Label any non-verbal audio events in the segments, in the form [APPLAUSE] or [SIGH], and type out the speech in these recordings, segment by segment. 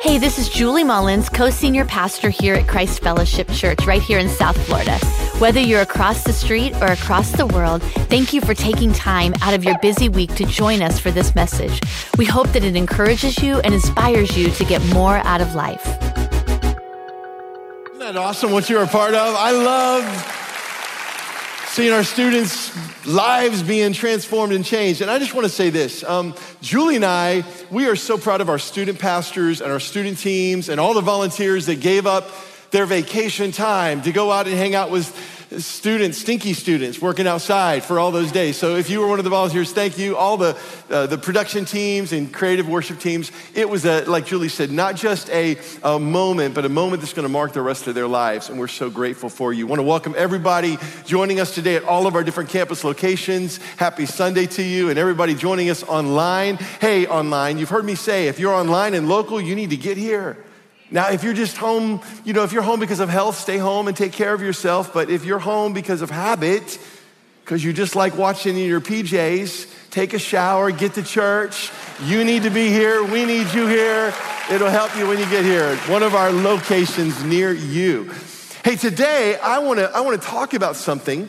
Hey, this is Julie Mullins, co senior pastor here at Christ Fellowship Church, right here in South Florida. Whether you're across the street or across the world, thank you for taking time out of your busy week to join us for this message. We hope that it encourages you and inspires you to get more out of life. Isn't that awesome what you're a part of? I love seeing our students' lives being transformed and changed. And I just want to say this um, Julie and I, we are so proud of our student pastors and our student teams and all the volunteers that gave up their vacation time to go out and hang out with students, stinky students working outside for all those days. So if you were one of the volunteers, thank you. All the, uh, the production teams and creative worship teams. It was, a, like Julie said, not just a, a moment, but a moment that's going to mark the rest of their lives. And we're so grateful for you. want to welcome everybody joining us today at all of our different campus locations. Happy Sunday to you and everybody joining us online. Hey, online, you've heard me say, if you're online and local, you need to get here. Now, if you're just home, you know, if you're home because of health, stay home and take care of yourself. But if you're home because of habit, because you just like watching in your PJs, take a shower, get to church. You need to be here. We need you here. It'll help you when you get here. One of our locations near you. Hey, today I want to I want to talk about something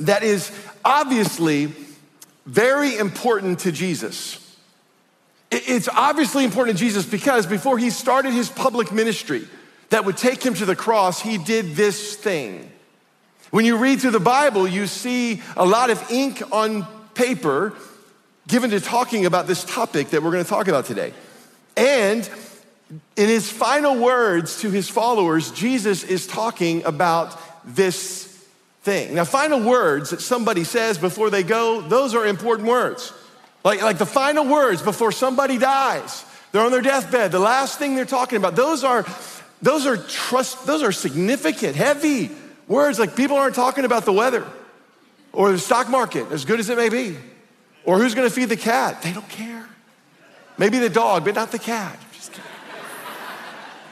that is obviously very important to Jesus. It's obviously important to Jesus because before he started his public ministry that would take him to the cross, he did this thing. When you read through the Bible, you see a lot of ink on paper given to talking about this topic that we're going to talk about today. And in his final words to his followers, Jesus is talking about this thing. Now, final words that somebody says before they go, those are important words. Like, like the final words before somebody dies. They're on their deathbed. The last thing they're talking about. Those are, those are trust, those are significant, heavy words. Like people aren't talking about the weather or the stock market, as good as it may be, or who's gonna feed the cat. They don't care. Maybe the dog, but not the cat.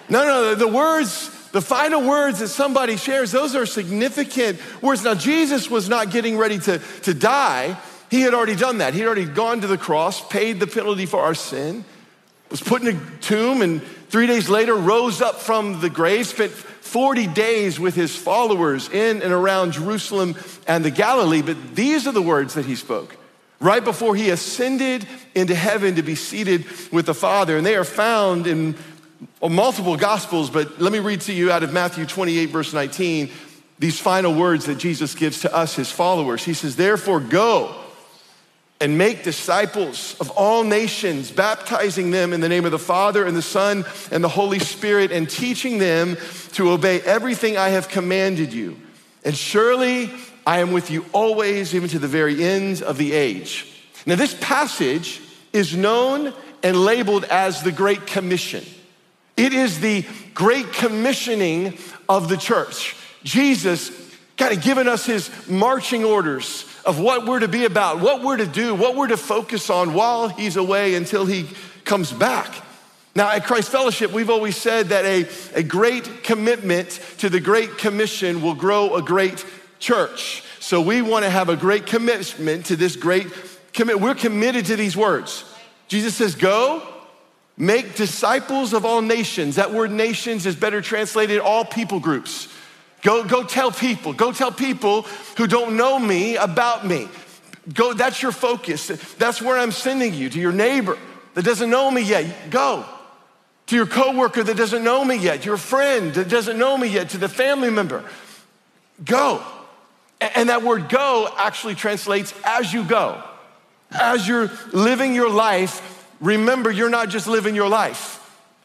No, no, the words, the final words that somebody shares, those are significant words. Now, Jesus was not getting ready to, to die. He had already done that. He had already gone to the cross, paid the penalty for our sin, was put in a tomb, and three days later rose up from the grave, spent 40 days with his followers in and around Jerusalem and the Galilee. But these are the words that he spoke right before he ascended into heaven to be seated with the Father. And they are found in multiple gospels, but let me read to you out of Matthew 28, verse 19, these final words that Jesus gives to us, his followers. He says, Therefore, go and make disciples of all nations, baptizing them in the name of the Father and the Son and the Holy Spirit, and teaching them to obey everything I have commanded you. And surely I am with you always, even to the very ends of the age. Now, this passage is known and labeled as the Great Commission. It is the great commissioning of the church. Jesus kind of given us his marching orders of what we're to be about, what we're to do, what we're to focus on while he's away until he comes back. Now, at Christ Fellowship, we've always said that a, a great commitment to the Great Commission will grow a great church. So we want to have a great commitment to this great commit. We're committed to these words. Jesus says, Go, make disciples of all nations. That word nations is better translated all people groups. Go, go tell people, go tell people who don't know me about me. Go, that's your focus. That's where I'm sending you to your neighbor that doesn't know me yet. Go. To your coworker that doesn't know me yet, your friend that doesn't know me yet, to the family member. Go. And that word go actually translates as you go. As you're living your life, remember you're not just living your life.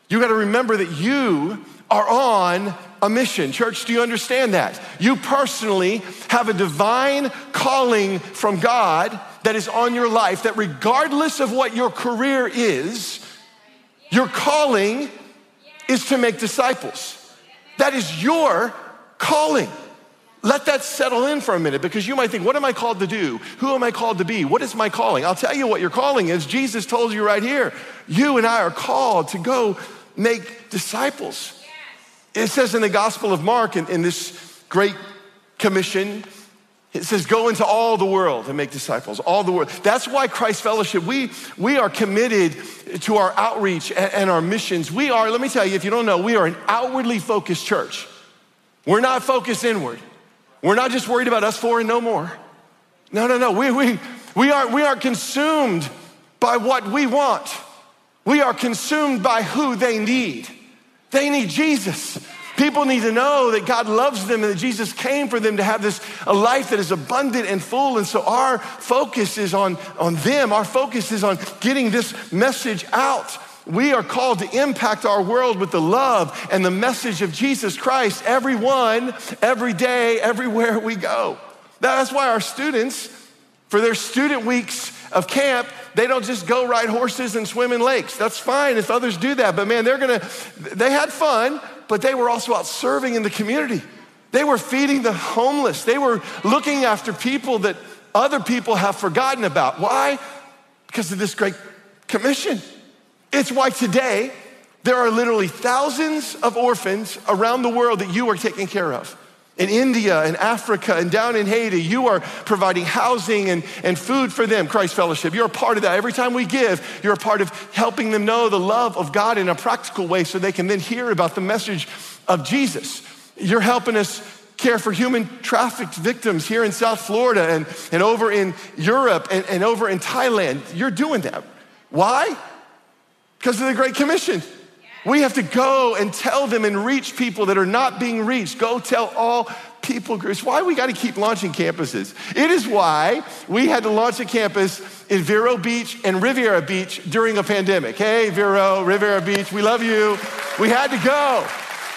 You got to remember that you are on a mission. Church, do you understand that? You personally have a divine calling from God that is on your life, that regardless of what your career is, your calling is to make disciples. That is your calling. Let that settle in for a minute because you might think, what am I called to do? Who am I called to be? What is my calling? I'll tell you what your calling is. Jesus told you right here. You and I are called to go make disciples. It says in the Gospel of Mark, in, in this great commission, It says, go into all the world and make disciples, all the world. That's why Christ Fellowship, we, we are committed to our outreach and, and our missions. We are, let me tell you, if you don't know, we are an outwardly focused church. We're not focused inward. We're not just worried about us four and no more. No, no, no. We, we, we, aren't, we aren't consumed by what we want. We are consumed by who they need. They need Jesus. People need to know that God loves them and that Jesus came for them to have this a life that is abundant and full. And so our focus is on, on them. Our focus is on getting this message out. We are called to impact our world with the love and the message of Jesus Christ, everyone, every day, everywhere we go. That's why our students, for their student weeks of camp, they don't just go ride horses and swim in lakes. That's fine if others do that, but man, they're gonna, they had fun, but they were also out serving in the community. They were feeding the homeless. They were looking after people that other people have forgotten about. Why? Because of this great commission. It's why today there are literally thousands of orphans around the world that you are taking care of. In India and Africa and down in Haiti, you are providing housing and, and food for them, Christ Fellowship. You're a part of that. Every time we give, you're a part of helping them know the love of God in a practical way so they can then hear about the message of Jesus. You're helping us care for human trafficked victims here in South Florida and, and over in Europe and, and over in Thailand. You're doing that. Why? Because of the Great Commission. We have to go and tell them and reach people that are not being reached. Go tell all people groups. Why we got to keep launching campuses. It is why we had to launch a campus in Vero Beach and Riviera Beach during a pandemic. Hey, Vero, Riviera Beach, we love you. We had to go.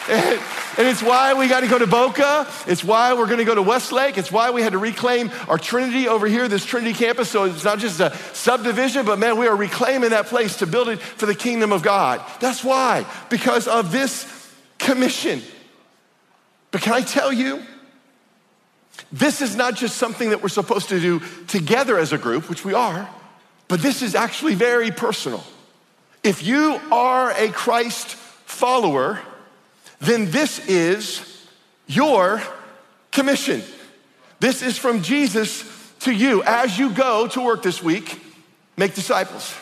And, and it's why we got to go to Boca. It's why we're going to go to Westlake. It's why we had to reclaim our Trinity over here, this Trinity campus. So it's not just a subdivision, but man, we are reclaiming that place to build it for the kingdom of God. That's why, because of this commission. But can I tell you, this is not just something that we're supposed to do together as a group, which we are, but this is actually very personal. If you are a Christ follower, then this is your commission. This is from Jesus to you. As you go to work this week, make disciples.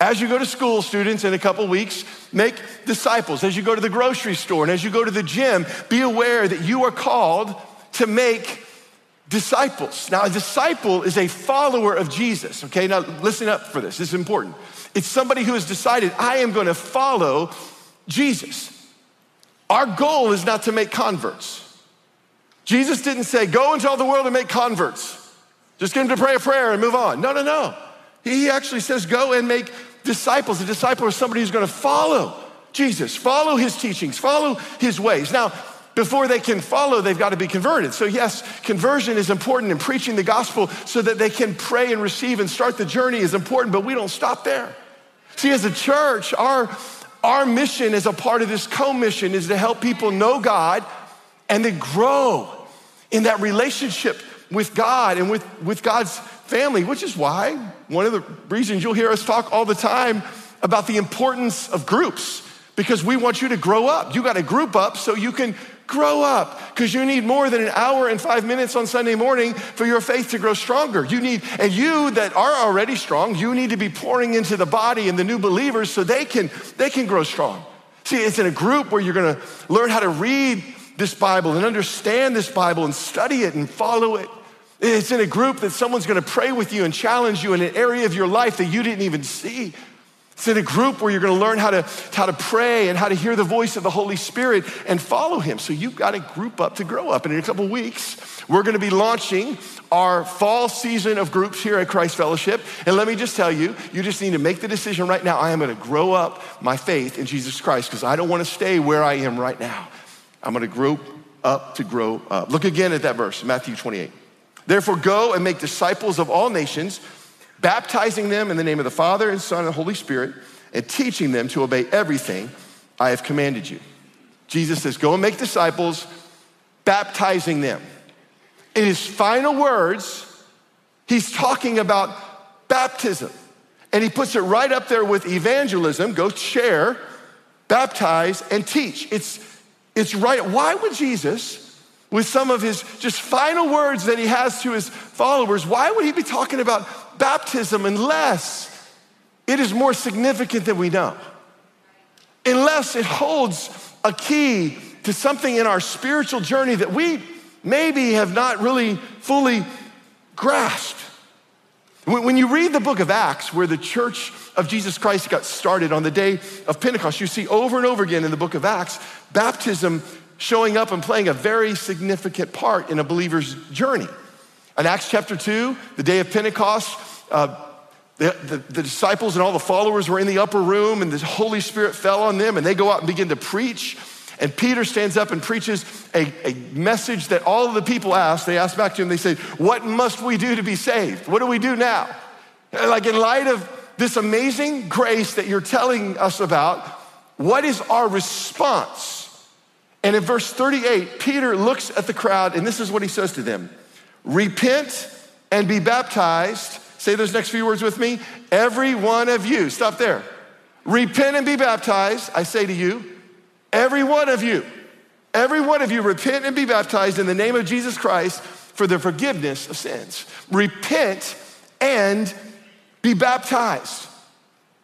As you go to school, students, in a couple weeks, make disciples. As you go to the grocery store and as you go to the gym, be aware that you are called to make disciples. Now, a disciple is a follower of Jesus, okay? Now, listen up for this. This is important. It's somebody who has decided, I am to follow Jesus. Our goal is not to make converts. Jesus didn't say, go into all the world and make converts. Just get them to pray a prayer and move on. No, no, no. He actually says, go and make disciples. A disciple is somebody who's going to follow Jesus, follow his teachings, follow his ways. Now, before they can follow, they've got to be converted. So, yes, conversion is important, and preaching the gospel so that they can pray and receive and start the journey is important, but we don't stop there. See, as a church, our our mission as a part of this co-mission is to help people know God and to grow in that relationship with God and with, with God's family, which is why one of the reasons you'll hear us talk all the time about the importance of groups, because we want you to grow up. You got to group up so you can Grow up because you need more than an hour and five minutes on Sunday morning for your faith to grow stronger. You need, and you that are already strong, you need to be pouring into the body and the new believers so they can, they can grow strong. See, it's in a group where you're going to learn how to read this Bible and understand this Bible and study it and follow it. It's in a group that someone's going to pray with you and challenge you in an area of your life that you didn't even see. It's in a group where you're going to learn how to, how to pray and how to hear the voice of the Holy Spirit and follow Him. So you've got to group up to grow up. And in a couple weeks, we're going to be launching our fall season of groups here at Christ Fellowship. And let me just tell you, you just need to make the decision right now. I am going to grow up my faith in Jesus Christ because I don't want to stay where I am right now. I'm going to grow up to grow up. Look again at that verse, Matthew 28. Therefore, go and make disciples of all nations baptizing them in the name of the Father and Son and Holy Spirit, and teaching them to obey everything I have commanded you. Jesus says, Go and make disciples, baptizing them. In his final words, he's talking about baptism. And he puts it right up there with evangelism go share, baptize, and teach. It's, it's right. Why would Jesus with some of his just final words that he has to his followers, why would he be talking about baptism unless it is more significant than we know? Unless it holds a key to something in our spiritual journey that we maybe have not really fully grasped. When you read the book of Acts, where the church of Jesus Christ got started on the day of Pentecost, you see over and over again in the book of Acts, baptism showing up and playing a very significant part in a believer's journey. In Acts chapter 2, the day of Pentecost, uh, the, the, the, disciples and all the followers were in the upper room, and the Holy Spirit fell on them, and they go out and begin to preach. And Peter stands up and preaches a, a message that all of the people ask. They ask back to him, they say, What must we do to be saved? What do we do now? Like, in light of this amazing grace that you're telling us about, what is our response? And in verse 38, Peter looks at the crowd, and this is what he says to them Repent and be baptized. Say those next few words with me. Every one of you. Stop there. Repent and be baptized, I say to you. Every one of you. Every one of you repent and be baptized in the name of Jesus Christ for the forgiveness of sins. Repent and be baptized.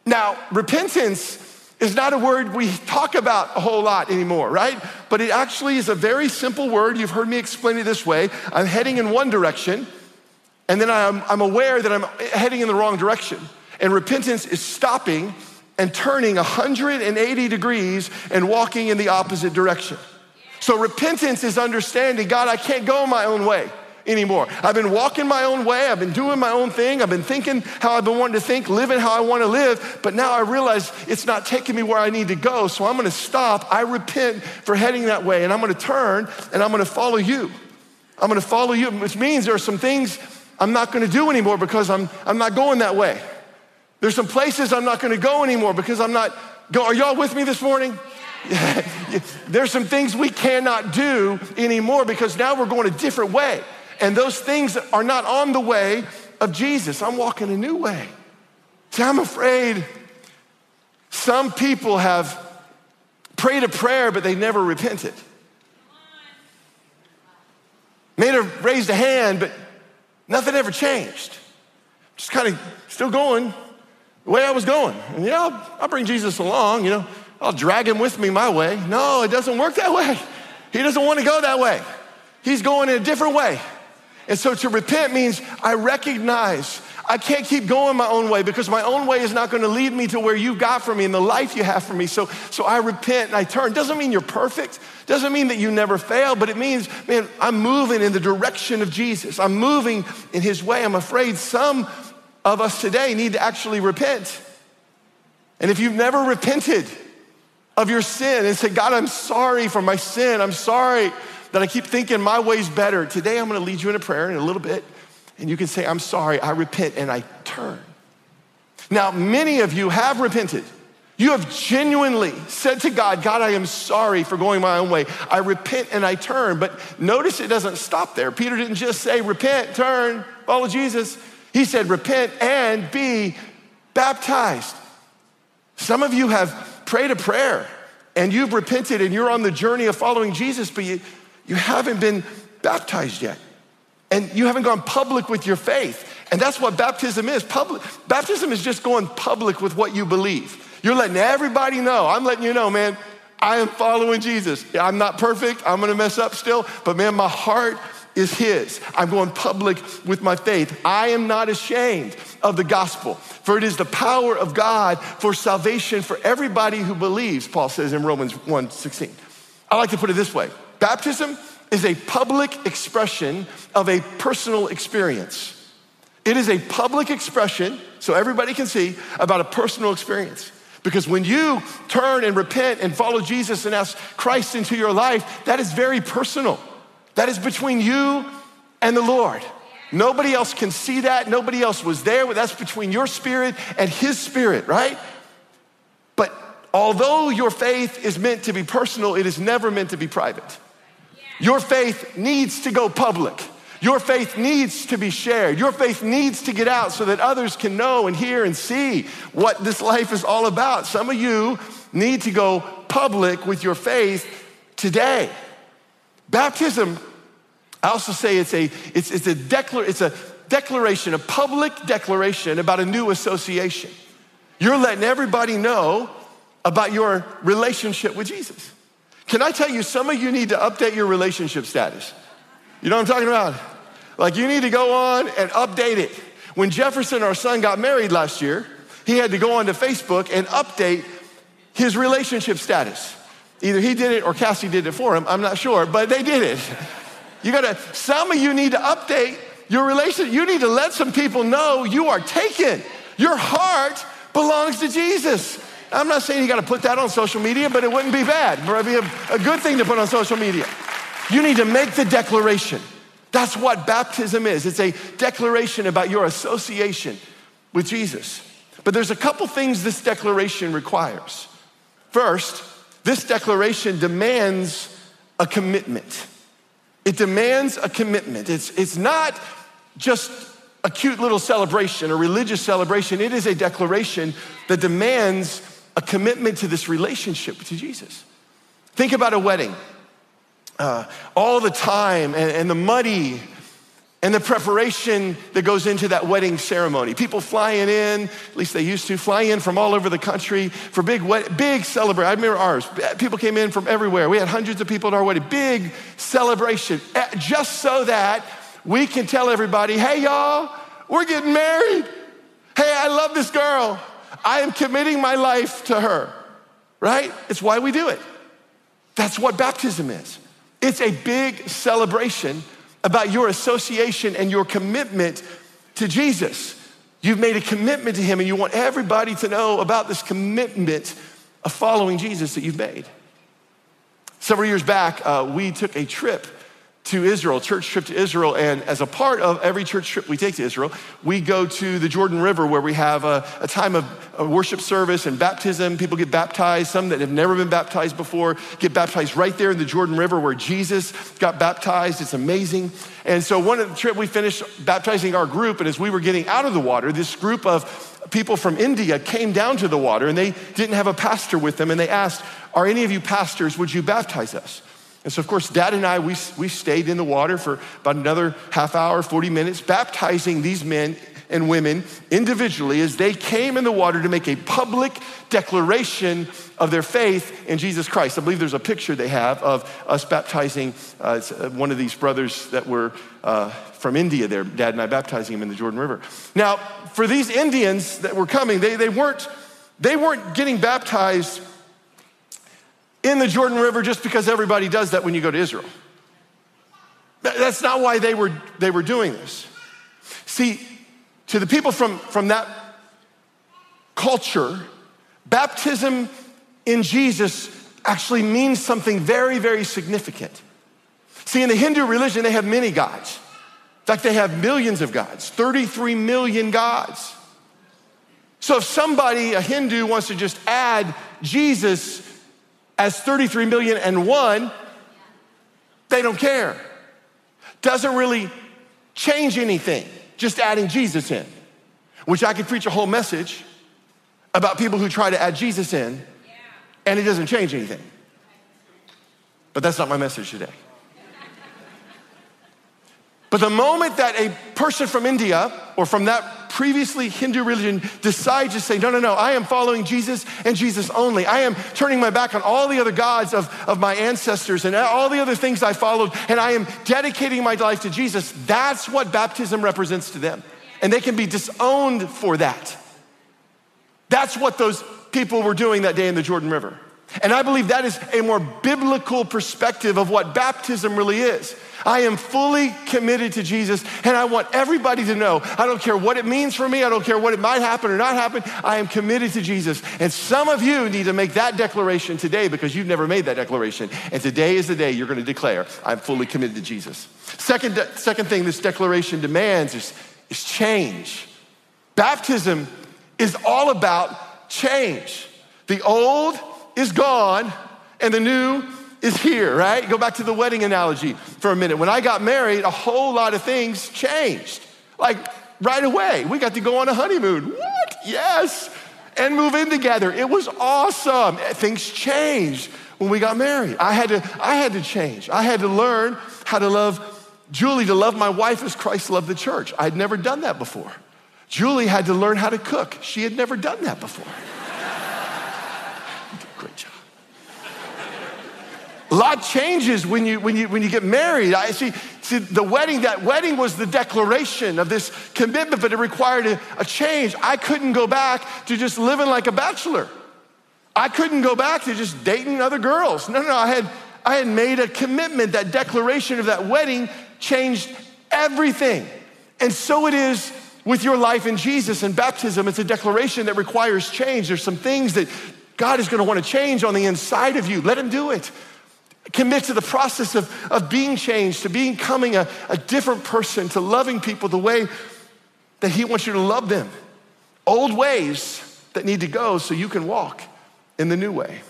Now, repentance is not a word we talk about a whole lot anymore, right? But it actually is a very simple word. You've heard me explain it this way I'm heading in one direction, and then I'm, I'm aware that I'm heading in the wrong direction. And repentance is stopping and turning 180 degrees and walking in the opposite direction. So repentance is understanding God, I can't go my own way anymore. I've been walking my own way. I've been doing my own thing. I've been thinking how I've been wanting to think, living how I want to live. But now I realize it's not taking me where I need to go. So I'm going to stop. I repent for heading that way. And I'm going to turn and I'm going to follow you. I'm going to follow you, which means there are some things I'm not to do anymore because I'm, I'm not going that way. There's some places I'm not to go anymore because I'm not going. Are y'all with me this morning? [LAUGHS] There's some things we cannot do anymore because now we're going a different way. And those things are not on the way of Jesus. I'm walking a new way. See, I'm afraid some people have prayed a prayer, but they never repented. May have raised a hand, but nothing ever changed. Just kind of still going the way I was going. And yeah, I'll, I'll bring Jesus along, you know, I'll drag him with me my way. No, it doesn't work that way. He doesn't want to go that way. He's going in a different way. And so to repent means I recognize I can't keep going my own way because my own way is not going to lead me to where you've got for me and the life you have for me. So, so I repent and I turn. Doesn't mean you're perfect. Doesn't mean that you never fail, but it means, man, I'm moving in the direction of Jesus. I'm moving in his way. I'm afraid some of us today need to actually repent. And if you've never repented of your sin and said, God, I'm sorry for my sin. I'm sorry that I keep thinking my way's better. Today I'm gonna lead you in a prayer in a little bit, and you can say, I'm sorry, I repent, and I turn. Now, many of you have repented. You have genuinely said to God, God, I am sorry for going my own way. I repent and I turn. But notice it doesn't stop there. Peter didn't just say, repent, turn, follow Jesus. He said, repent and be baptized. Some of you have prayed a prayer and you've repented and you're on the journey of following Jesus, but you, you haven't been baptized yet. And you haven't gone public with your faith. And that's what baptism is. Public, baptism is just going public with what you believe. You're letting everybody know. I'm letting you know, man, I am following Jesus. I'm not perfect. I'm going to mess up still. But man, my heart is His. I'm going public with my faith. I am not ashamed of the gospel, for it is the power of God for salvation for everybody who believes, Paul says in Romans 1 16. I like to put it this way Baptism is a public expression of a personal experience. It is a public expression, so everybody can see, about a personal experience. Because when you turn and repent and follow Jesus and ask Christ into your life, that is very personal. That is between you and the Lord. Nobody else can see that. Nobody else was there. That's between your spirit and his spirit, right? But although your faith is meant to be personal, it is never meant to be private. Your faith needs to go public. Your faith needs to be shared. Your faith needs to get out so that others can know and hear and see what this life is all about. Some of you need to go public with your faith today. Baptism I also say it's a, it's, it's a, declar- it's a declaration, a public declaration about a new association. You're letting everybody know about your relationship with Jesus. Can I tell you, some of you need to update your relationship status. You know what I'm talking about? Like, you need to go on and update it. When Jefferson, our son, got married last year, he had to go onto Facebook and update his relationship status. Either he did it or Cassie did it for him, I'm not sure, but they did it. You gotta, some of you need to update your relationship. You need to let some people know you are taken. Your heart belongs to Jesus. I'm not saying you got to put that on social media, but it wouldn't be bad. It would be a, a good thing to put on social media. You need to make the declaration. That's what baptism is. It's a declaration about your association with Jesus. But there's a couple things this declaration requires. First, this declaration demands a commitment. It demands a commitment. It's, it's not just a cute little celebration, a religious celebration. It is a declaration that demands a commitment to this relationship to Jesus. Think about a wedding. Uh, all the time and, and the money and the preparation that goes into that wedding ceremony. People flying in, at least they used to, fly in from all over the country for big, big celebration. I remember ours. People came in from everywhere. We had hundreds of people at our wedding. Big celebration, just so that we can tell everybody, hey, y'all, we're getting married. Hey, I love this girl. I am committing my life to her, right? It's why we do it. That's what baptism is. It's a big celebration about your association and your commitment to Jesus. You've made a commitment to Him, and you want everybody to know about this commitment of following Jesus that you've made. Several years back, uh, we took a trip to Israel, church trip to Israel. And as a part of every church trip we take to Israel, we go to the Jordan River where we have a, a time of a worship service and baptism. People get baptized. Some that have never been baptized before get baptized right there in the Jordan River where Jesus got baptized. It's amazing. And so one of the trip we finished baptizing our group, and as we were getting out of the water, this group of people from India came down to the water and they didn't have a pastor with them, and they asked, Are any of you pastors, would you baptize us? And so, of course, Dad and I, we, we stayed in the water for about another half hour, 40 minutes, baptizing these men and women individually as they came in the water to make a public declaration of their faith in Jesus Christ. I believe there's a picture they have of us baptizing uh, uh one of these brothers that were uh, from India there, Dad and I baptizing him in the Jordan River. Now, for these Indians that were coming, they, they, weren't, they weren't getting baptized in the Jordan River just because everybody does that when you go to Israel. That's not why they were, they were doing this. See, to the people from, from that culture, baptism in Jesus actually means something very, very significant. See, in the Hindu religion, they have many gods. In fact, they have millions of gods, 33 million gods. So if somebody, a Hindu, wants to just add Jesus as 33 million and one, they don't care. Doesn't really change anything, just adding Jesus in, which I could preach a whole message about people who try to add Jesus in, and it doesn't change anything. But that's not my message today. But the moment that a person from India or from that previously Hindu religion decides to say, no, no, no, I am following Jesus and Jesus only. I am turning my back on all the other gods of, of my ancestors and all the other things I followed, and I am dedicating my life to Jesus. That's what baptism represents to them. And they can be disowned for that. That's what those people were doing that day in the Jordan River. And I believe that is a more biblical perspective of what baptism really is. I am fully committed to Jesus, and I want everybody to know I don't care what it means for me, I don't care what it might happen or not happen, I am committed to Jesus. And some of you need to make that declaration today because you've never made that declaration. And today is the day you're going to declare, I'm fully committed to Jesus. Second, second thing this declaration demands is, is change. Baptism is all about change. The old is gone, and the new is here, right? Go back to the wedding analogy for a minute. When I got married, a whole lot of things changed. Like right away, we got to go on a honeymoon. What? Yes. And move in together. It was awesome. Things changed when we got married. I had to, I had to change. I had to learn how to love Julie to love my wife as Christ loved the church. I'd never done that before. Julie had to learn how to cook. She had never done that before. [LAUGHS] Great job. A lot changes when you, when you, when you get married. I see, see, the wedding, that wedding was the declaration of this commitment, but it required a, a change. I couldn't go back to just living like a bachelor. I couldn't go back to just dating other girls. No, no, I had, I had made a commitment. That declaration of that wedding changed everything. And so it is with your life in Jesus and baptism. It's a declaration that requires change. There's some things that God is going to want to change on the inside of you. Let Him do it. Commit to the process of, of being changed, to becoming a, a different person, to loving people the way that He wants you to love them. Old ways that need to go so you can walk in the new way.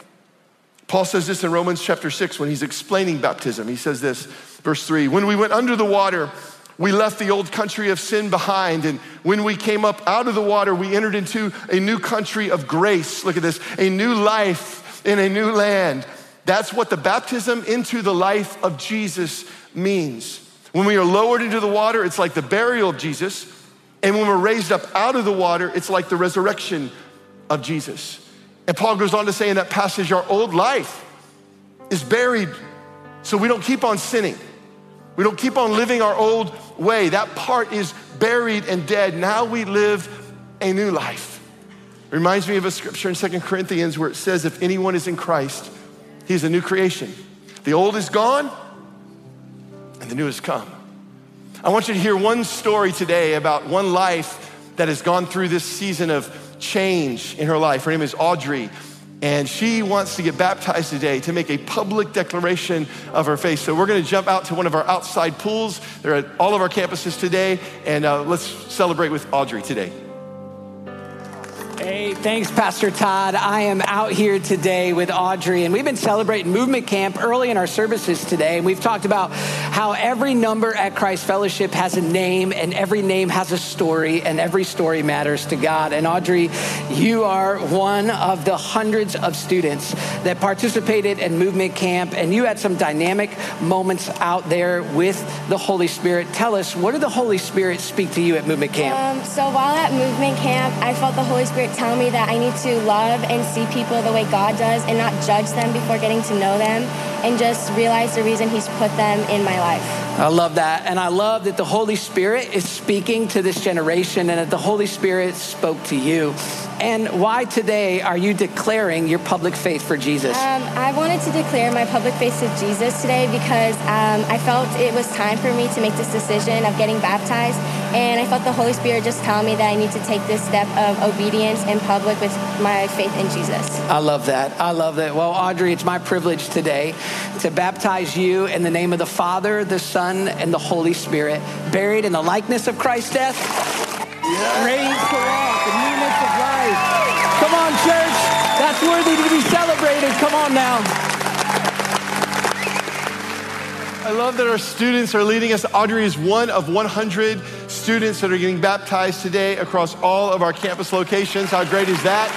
Paul says this in Romans chapter 6 when he's explaining baptism. He says this, verse 3 When we went under the water, we left the old country of sin behind. And when we came up out of the water, we entered into a new country of grace. Look at this a new life in a new land. That's what the baptism into the life of Jesus means. When we are lowered into the water, it's like the burial of Jesus. And when we're raised up out of the water, it's like the resurrection of Jesus. And Paul goes on to say in that passage, our old life is buried so we don't keep on sinning. We don't keep on living our old way. That part is buried and dead. Now we live a new life. It reminds me of a scripture in Second Corinthians where it says, if anyone is in Christ, he's a new creation. The old is gone and the new has come. I want you to hear one story today about one life that has gone through this season of change in her life. Her name is Audrey and she wants to get baptized today to make a public declaration of her faith. So we're going to jump out to one of our outside pools. They're at all of our campuses today, and uh, let's celebrate with Audrey today. Hey, thanks, Pastor Todd. I am out here today with Audrey, and we've been celebrating Movement Camp early in our services today. And we've talked about how every number at Christ Fellowship has a name, and every name has a story, and every story matters to God. And Audrey, you are one of the hundreds of students that participated in Movement Camp, and you had some dynamic moments out there with the Holy Spirit. Tell us, what did the Holy Spirit speak to you at Movement Camp? Um, so while at Movement Camp, I felt the Holy Spirit tell me that I need to love and see people the way God does and not judge them before getting to know them and just realize the reason He's put them in my life. I love that. And I love that the Holy Spirit is speaking to this generation and that the Holy Spirit spoke to you. And why today are you declaring your public faith for Jesus? Um, I wanted to declare my public faith to Jesus today because um, I felt it was time for me to make this decision of getting baptized. And I felt the Holy Spirit just tell me that I need to take this step of obedience in public with my faith in Jesus. I love that. I love that. Well, Audrey, it's my privilege today to baptize you in the name of the Father, the Son, and the Holy Spirit, buried in the likeness of Christ's death, yeah. raised to walk in newness of life. Come on, church. That's worthy to be celebrated. Come on now. I love that our students are leading us. Audrey is one of 100 students that are getting baptized today across all of our campus locations. How great is that?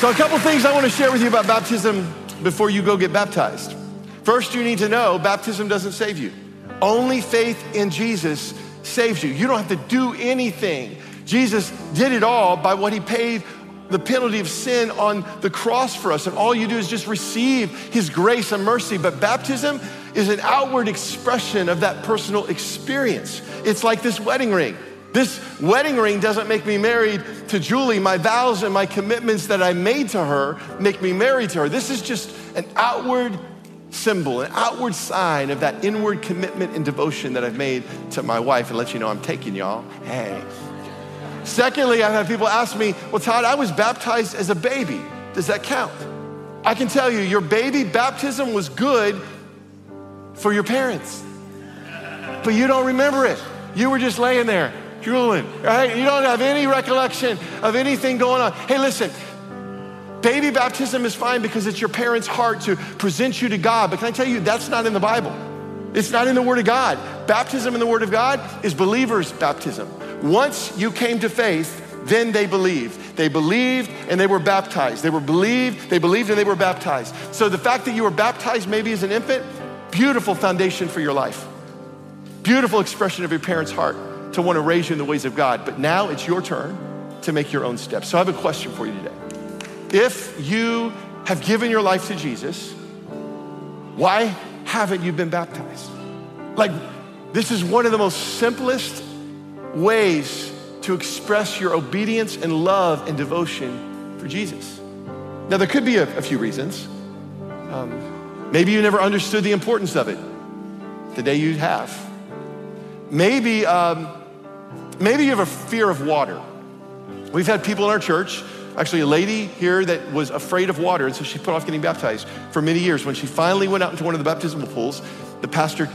So, a couple things I want to share with you about baptism before you go get baptized. First, you need to know baptism doesn't save you. Only faith in Jesus saves you. You don't have to do anything. Jesus did it all by what he paid the penalty of sin on the cross for us. And all you do is just receive his grace and mercy. But baptism is an outward expression of that personal experience. It's like this wedding ring. This wedding ring doesn't make me married to Julie. My vows and my commitments that I made to her make me married to her. This is just an outward symbol, an outward sign of that inward commitment and devotion that I've made to my wife and let you know I'm taking y'all. Hey, Secondly, I've had people ask me, well, Todd, I was baptized as a baby. Does that count? I can tell you, your baby baptism was good for your parents, but you don't remember it. You were just laying there, drooling, right? You don't have any recollection of anything going on. Hey, listen, baby baptism is fine because it's your parents' heart to present you to God, but can I tell you, that's not in the Bible. It's not in the Word of God. Baptism in the Word of God is believers' baptism. Once you came to faith, then they believed. They believed and they were baptized. They were believed, they believed and they were baptized. So the fact that you were baptized maybe as an infant, Beautiful foundation for your life. Beautiful expression of your parents' heart to want to raise you in the ways of God. But now it's your turn to make your own steps. So I have a question for you today. If you have given your life to Jesus, why haven't you been baptized? Like, this is one of the most simplest ways to express your obedience and love and devotion for Jesus. Now, there could be a, a few reasons. Um, maybe you never understood the importance of it. Today you have. Maybe, um, maybe you have a fear of water. We've had people in our church, actually, a lady here that was afraid of water, and so she put off getting baptized for many years. When she finally went out into one of the baptismal pools, the pastor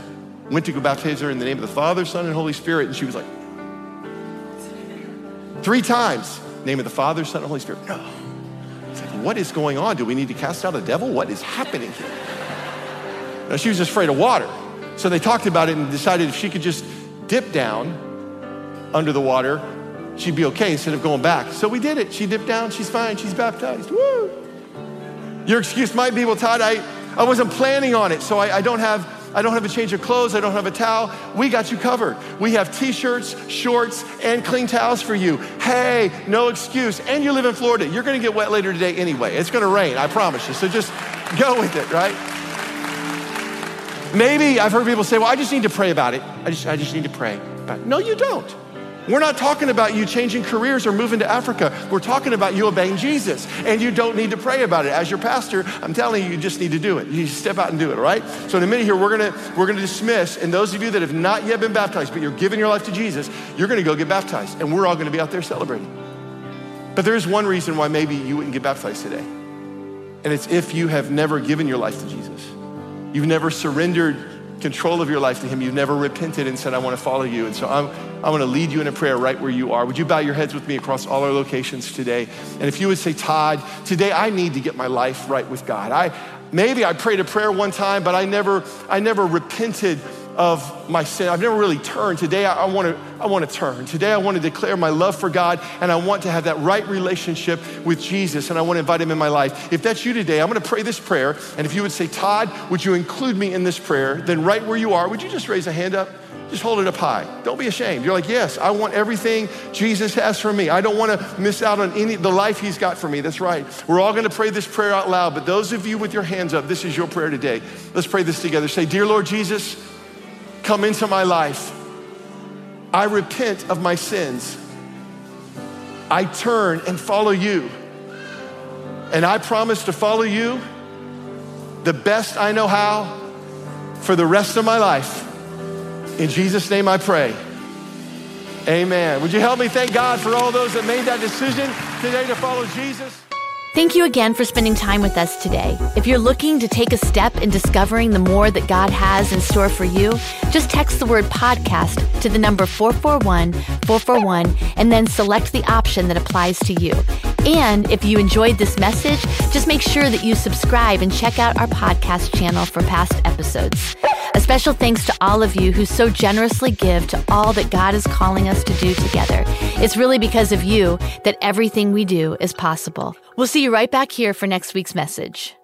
went to go baptize her in the name of the Father, Son, and Holy Spirit, and she was like, three times, name of the Father, Son, and Holy Spirit. No. It's like, what is going on? Do we need to cast out a devil? What is happening here? No, she was just afraid of water. So they talked about it and decided if she could just dip down under the water, she'd be okay instead of going back. So we did it. She dipped down, she's fine, she's baptized. Woo! Your excuse might be, well, Todd, I, I wasn't planning on it, so I, I don't have I don't have a change of clothes, I don't have a towel. We got you covered. We have t-shirts, shorts, and clean towels for you. Hey, no excuse. And you live in Florida. You're gonna get wet later today anyway. It's gonna rain, I promise you. So just go with it, right? Maybe I've heard people say, well, I just need to pray about it. I just, I just need to pray. No, you don't. We're not talking about you changing careers or moving to Africa. We're talking about you obeying Jesus. And you don't need to pray about it. As your pastor, I'm telling you, you just need to do it. You step out and do it, all right? So in a minute here, we're gonna we're gonna dismiss. And those of you that have not yet been baptized, but you're giving your life to Jesus, you're gonna go get baptized. And we're all gonna be out there celebrating. But there is one reason why maybe you wouldn't get baptized today. And it's if you have never given your life to Jesus. You've never surrendered control of your life to Him. You've never repented and said, I want to follow you. And so I'm, I'm going to lead you in a prayer right where you are. Would you bow your heads with me across all our locations today? And if you would say, Todd, today I need to get my life right with God. I, maybe I prayed a prayer one time, but I never, I never repented of my sin. I've never really turned. Today I, I want to I want to turn. Today I want to declare my love for God and I want to have that right relationship with Jesus and I want to invite him in my life. If that's you today, I'm going to pray this prayer and if you would say, "Todd, would you include me in this prayer?" then right where you are, would you just raise a hand up? Just hold it up high. Don't be ashamed. You're like, yes, I want everything Jesus has for me. I don't want to miss out on any the life He's got for me. That's right. We're all going to pray this prayer out loud. But those of you with your hands up, this is your prayer today. Let's pray this together. Say, dear Lord Jesus, come into my life. I repent of my sins. I turn and follow you. And I promise to follow you the best I know how for the rest of my life. In Jesus' name I pray. Amen. Would you help me thank God for all those that made that decision today to follow Jesus? Thank you again for spending time with us today. If you're looking to take a step in discovering the more that God has in store for you, just text the word podcast to the number 441 441 and then select the option that applies to you. And if you enjoyed this message, just make sure that you subscribe and check out our podcast channel for past episodes. A special thanks to all of you who so generously give to all that God is calling us to do together. It's really because of you that everything we do is possible. We'll see you right back here for next week's message.